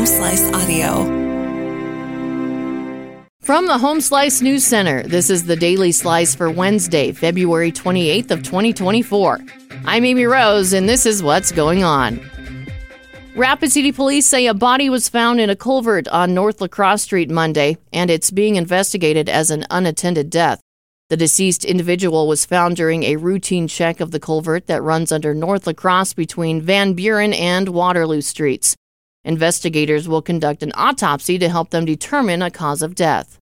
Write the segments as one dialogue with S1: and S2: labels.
S1: Home Slice Audio.
S2: From the Home Slice News Center, this is the Daily Slice for Wednesday, February 28th of 2024. I'm Amy Rose, and this is what's going on. Rapid City Police say a body was found in a culvert on North Lacrosse Street Monday, and it's being investigated as an unattended death. The deceased individual was found during a routine check of the culvert that runs under North Lacrosse between Van Buren and Waterloo Streets. Investigators will conduct an autopsy to help them determine a cause of death.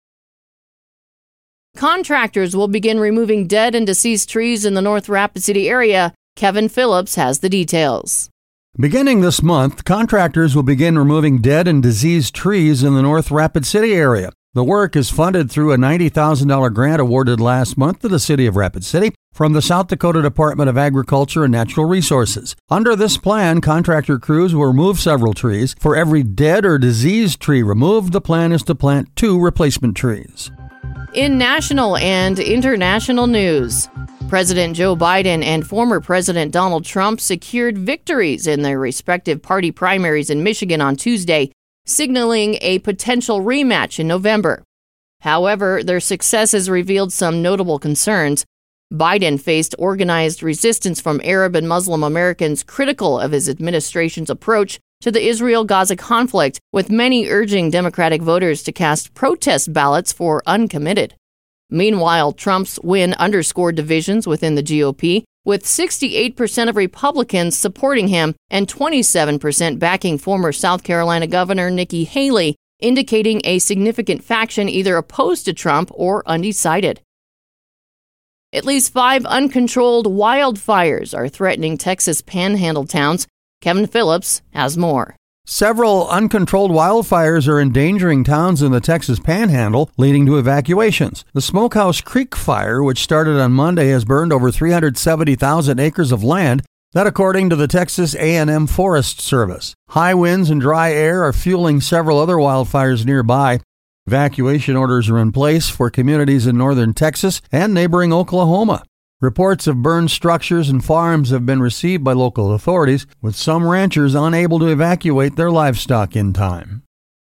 S2: Contractors will begin removing dead and deceased trees in the North Rapid City area. Kevin Phillips has the details.
S3: Beginning this month, contractors will begin removing dead and diseased trees in the North Rapid City area. The work is funded through a $90,000 grant awarded last month to the City of Rapid City from the South Dakota Department of Agriculture and Natural Resources. Under this plan, contractor crews will remove several trees. For every dead or diseased tree removed, the plan is to plant two replacement trees.
S2: In national and international news, President Joe Biden and former President Donald Trump secured victories in their respective party primaries in Michigan on Tuesday signaling a potential rematch in November. However, their successes revealed some notable concerns. Biden faced organized resistance from Arab and Muslim Americans critical of his administration's approach to the Israel Gaza conflict, with many urging Democratic voters to cast protest ballots for uncommitted. Meanwhile, Trump's win underscored divisions within the GOP, with 68% of Republicans supporting him and 27% backing former South Carolina Governor Nikki Haley, indicating a significant faction either opposed to Trump or undecided. At least five uncontrolled wildfires are threatening Texas panhandle towns. Kevin Phillips has more.
S3: Several uncontrolled wildfires are endangering towns in the Texas Panhandle, leading to evacuations. The Smokehouse Creek fire, which started on Monday, has burned over 370,000 acres of land, that according to the Texas A&M Forest Service. High winds and dry air are fueling several other wildfires nearby. Evacuation orders are in place for communities in northern Texas and neighboring Oklahoma. Reports of burned structures and farms have been received by local authorities, with some ranchers unable to evacuate their livestock in time.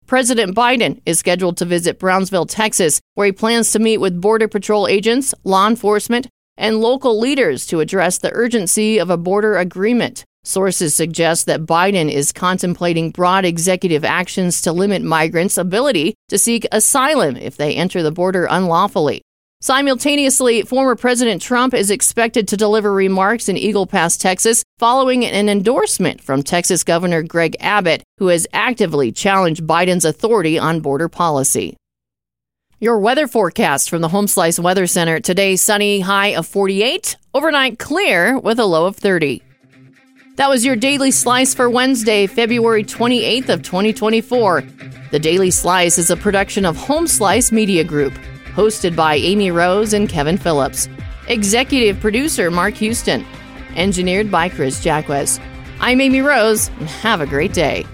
S2: President Biden is scheduled to visit Brownsville, Texas, where he plans to meet with Border Patrol agents, law enforcement, and local leaders to address the urgency of a border agreement. Sources suggest that Biden is contemplating broad executive actions to limit migrants' ability to seek asylum if they enter the border unlawfully. Simultaneously, former President Trump is expected to deliver remarks in Eagle Pass, Texas, following an endorsement from Texas Governor Greg Abbott, who has actively challenged Biden's authority on border policy. Your weather forecast from the Home Slice Weather Center today sunny, high of 48, overnight clear with a low of 30. That was your daily slice for Wednesday, February 28th of 2024. The Daily Slice is a production of Home Slice Media Group hosted by Amy Rose and Kevin Phillips. Executive producer Mark Houston. Engineered by Chris Jacquez. I'm Amy Rose, and have a great day.